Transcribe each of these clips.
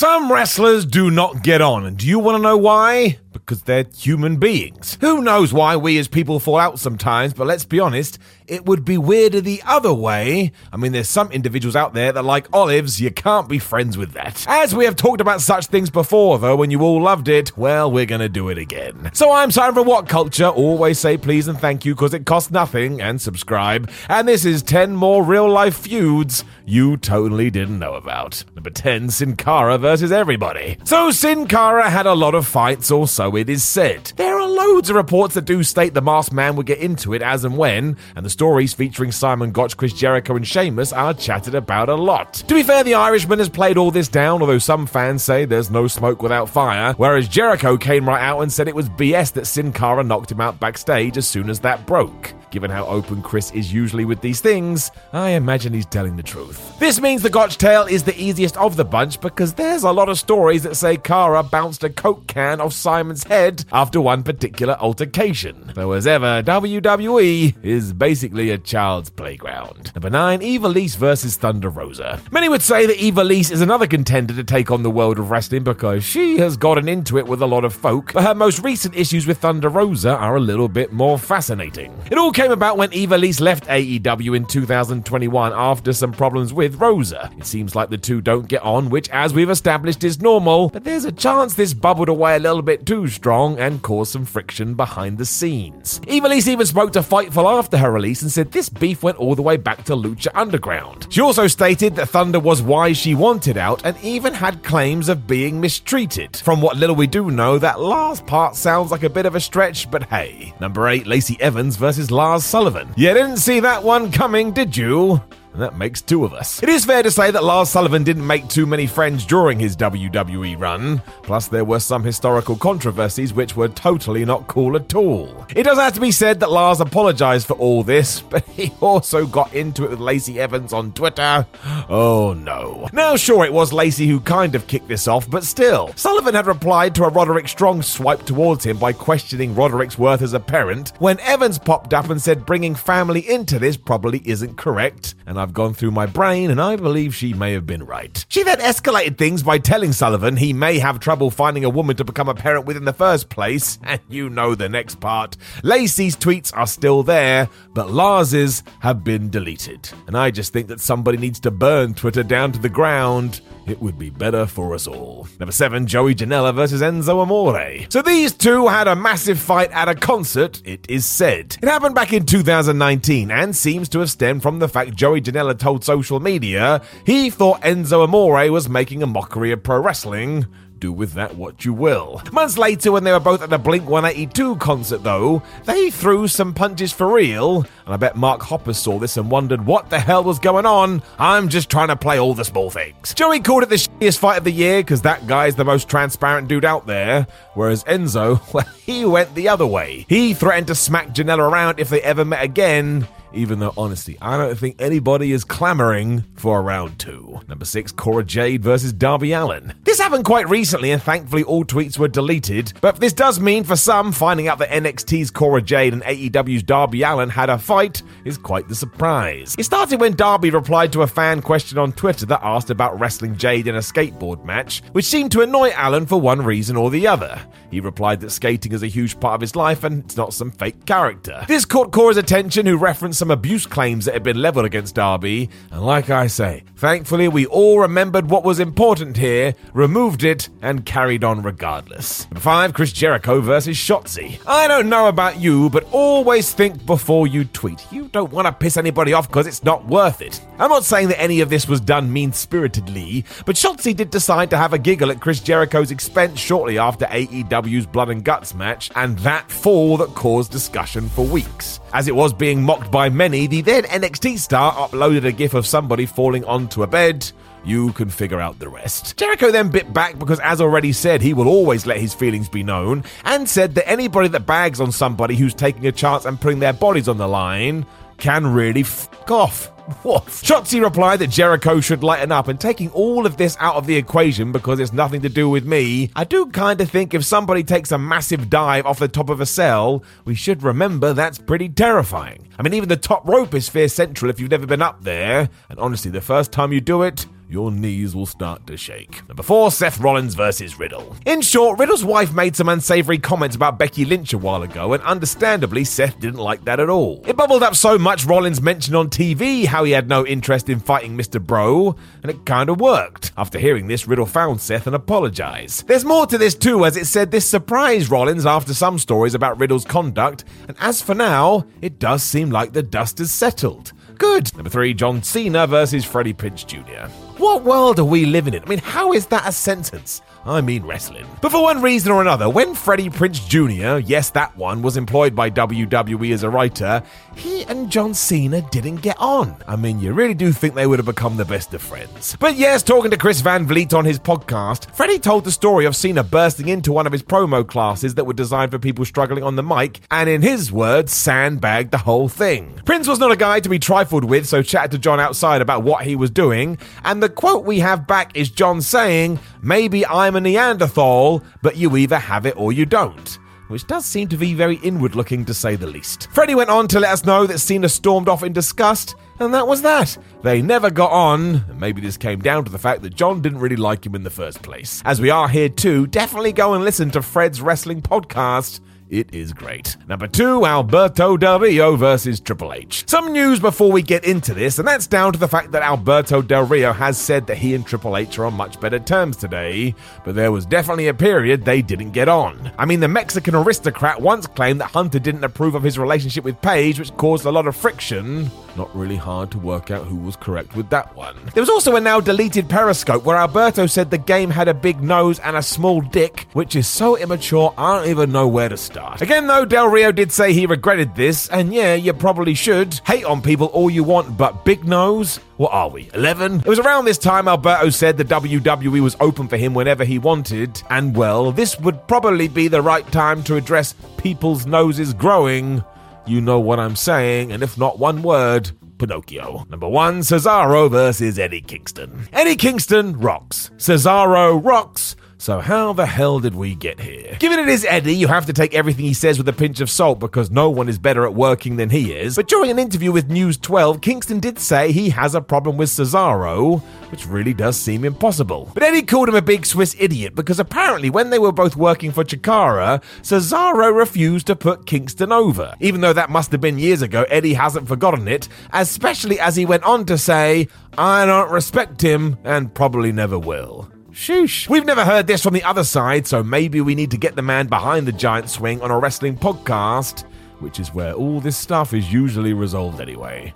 Some wrestlers do not get on, and do you want to know why? Because they're human beings. Who knows why we as people fall out sometimes, but let's be honest, it would be weirder the other way. I mean, there's some individuals out there that like olives, you can't be friends with that. As we have talked about such things before, though, when you all loved it, well, we're gonna do it again. So I'm Simon from What Culture, always say please and thank you because it costs nothing, and subscribe. And this is 10 more real life feuds you totally didn't know about. Number 10, Sin Cara versus everybody. So Sin Cara had a lot of fights, or so it is said. There are loads of reports that do state the masked man would get into it as and when, and the stories featuring Simon Gotch, Chris Jericho, and Sheamus are chatted about a lot. To be fair, the Irishman has played all this down, although some fans say there's no smoke without fire, whereas Jericho came right out and said it was BS that Sin Cara knocked him out backstage as soon as that broke. Given how open Chris is usually with these things, I imagine he's telling the truth. This means the Gotch tale is the easiest of the bunch because there's a lot of stories that say Cara bounced a Coke can off Simon's head after one particular altercation. Though, as ever, WWE is basically a child's playground. Number 9, Ivelisse versus Thunder Rosa. Many would say that Ivelisse is another contender to take on the world of wrestling because she has gotten into it with a lot of folk, but her most recent issues with Thunder Rosa are a little bit more fascinating. It all came about when Ivelisse left AEW in 2021 after some problems with Rosa. It seems like the two don't get on, which, as we've established, is normal, but there's a chance this bubbled away a little bit too strong and caused some friction behind the scenes. Ivelisse even spoke to Fightful after her release and said this beef went all the way back to Lucha Underground. She also stated that Thunder was why she wanted out and even had claims of being mistreated. From what little we do know, that last part sounds like a bit of a stretch, but hey. Number 8, Lacey Evans versus Lars Sullivan. You didn't see that one coming, did you? And that makes two of us. It is fair to say that Lars Sullivan didn't make too many friends during his WWE run. Plus, there were some historical controversies which were totally not cool at all. It does have to be said that Lars apologized for all this, but he also got into it with Lacey Evans on Twitter. Oh no. Now, sure, it was Lacey who kind of kicked this off, but still. Sullivan had replied to a Roderick Strong swipe towards him by questioning Roderick's worth as a parent when Evans popped up and said bringing family into this probably isn't correct. And I've gone through my brain, and I believe she may have been right. She then escalated things by telling Sullivan he may have trouble finding a woman to become a parent with in the first place, and you know the next part. Lacey's tweets are still there, but Lars's have been deleted. And I just think that somebody needs to burn Twitter down to the ground. It would be better for us all. Number 7, Joey Janela versus Enzo Amore. So these two had a massive fight at a concert, it is said. It happened back in 2019 and seems to have stemmed from the fact Joey Janela told social media he thought Enzo Amore was making a mockery of pro wrestling. Do with that what you will. Months later, when they were both at a Blink 182 concert, though, they threw some punches for real, and I bet Mark Hoppus saw this and wondered what the hell was going on. I'm just trying to play all the small things. Joey called it the shittiest fight of the year because that guy's the most transparent dude out there, whereas Enzo, well, he went the other way. He threatened to smack Janela around if they ever met again even though honestly, I don't think anybody is clamoring for a round two. Number six, Cora Jade versus Darby Allin. This happened quite recently, and thankfully all tweets were deleted. But this does mean for some, finding out that NXT's Cora Jade and AEW's Darby Allin had a fight is quite the surprise. It started when Darby replied to a fan question on Twitter that asked about wrestling Jade in a skateboard match, which seemed to annoy Allin for one reason or the other. He replied that skating is a huge part of his life and it's not some fake character. This caught Cora's attention, who referenced some abuse claims that had been leveled against Darby, and like I say, thankfully we all remembered what was important here, removed it, and carried on regardless. Number 5, Chris Jericho versus Shotzi. I don't know about you, but always think before you tweet. You don't want to piss anybody off because it's not worth it. I'm not saying that any of this was done mean spiritedly, but Shotzi did decide to have a giggle at Chris Jericho's expense shortly after AEW's Blood and Guts match, and that fall that caused discussion for weeks. As it was being mocked by many, the then NXT star uploaded a gif of somebody falling onto a bed. You can figure out the rest. Jericho then bit back because, as already said, he will always let his feelings be known, and said that anybody that bags on somebody who's taking a chance and putting their bodies on the line can really f off. Woof. Shotzi replied that Jericho should lighten up, and taking all of this out of the equation because it's nothing to do with me, I do kind of think if somebody takes a massive dive off the top of a cell, we should remember that's pretty terrifying. I mean, even the top rope is fear central if you've never been up there, and honestly, the first time you do it, your knees will start to shake. Number four, Seth Rollins versus Riddle. In short, Riddle's wife made some unsavory comments about Becky Lynch a while ago, and understandably, Seth didn't like that at all. It bubbled up so much Rollins mentioned on TV how he had no interest in fighting Mr. Bro, and it kinda worked. After hearing this, Riddle found Seth and apologized. There's more to this too, as it said this surprised Rollins after some stories about Riddle's conduct, and as for now, it does seem like the dust has settled. Good. Number three, John Cena versus Freddie Prinze Jr. What world are we living in? I mean, how is that a sentence? I mean wrestling. But for one reason or another, when Freddie Prinze Jr., yes, that one, was employed by WWE as a writer, he and John Cena didn't get on. I mean, you really do think they would have become the best of friends. But yes, talking to Chris Van Vliet on his podcast, Freddie told the story of Cena bursting into one of his promo classes that were designed for people struggling on the mic, and in his words, sandbagged the whole thing. Prinze was not a guy to be trifled with, so chatted to John outside about what he was doing, and the quote we have back is John saying, Maybe I'm a Neanderthal, but you either have it or you don't which does seem to be very inward looking to say the least. Freddie went on to let us know that Cena stormed off in disgust, and that was that. They never got on, and maybe this came down to the fact that John didn't really like him in the first place. As we are here too, definitely go and listen to Fred's wrestling podcast. It is great. Number two, Alberto Del Rio versus Triple H. Some news before we get into this, and that's down to the fact that Alberto Del Rio has said that he and Triple H are on much better terms today, but there was definitely a period they didn't get on. I mean, the Mexican aristocrat once claimed that Hunter didn't approve of his relationship with Paige, which caused a lot of friction. Not really hard to work out who was correct with that one. There was also a now deleted Periscope where Alberto said the game had a big nose and a small dick, which is so immature I don't even know where to start. Again, though, Del Rio did say he regretted this, and yeah, you probably should. Hate on people all you want, but big nose? What are we, 11? It was around this time Alberto said the WWE was open for him whenever he wanted, and well, this would probably be the right time to address people's noses growing. You know what I'm saying, and if not one word, Pinocchio. Number one, Cesaro versus Eddie Kingston. Eddie Kingston rocks. Cesaro rocks. So, how the hell did we get here? Given it is Eddie, you have to take everything he says with a pinch of salt because no one is better at working than he is. But during an interview with News 12, Kingston did say he has a problem with Cesaro, which really does seem impossible. But Eddie called him a big Swiss idiot because apparently when they were both working for Chikara, Cesaro refused to put Kingston over. Even though that must have been years ago, Eddie hasn't forgotten it, especially as he went on to say, I don't respect him and probably never will. Shoosh. We've never heard this from the other side, so maybe we need to get the man behind the giant swing on a wrestling podcast, which is where all this stuff is usually resolved anyway.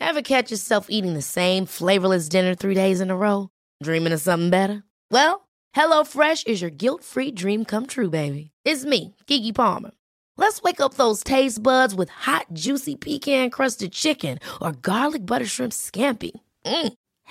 Ever catch yourself eating the same flavorless dinner three days in a row? Dreaming of something better? Well, HelloFresh is your guilt free dream come true, baby. It's me, Keke Palmer. Let's wake up those taste buds with hot, juicy pecan crusted chicken or garlic butter shrimp scampi. Mm.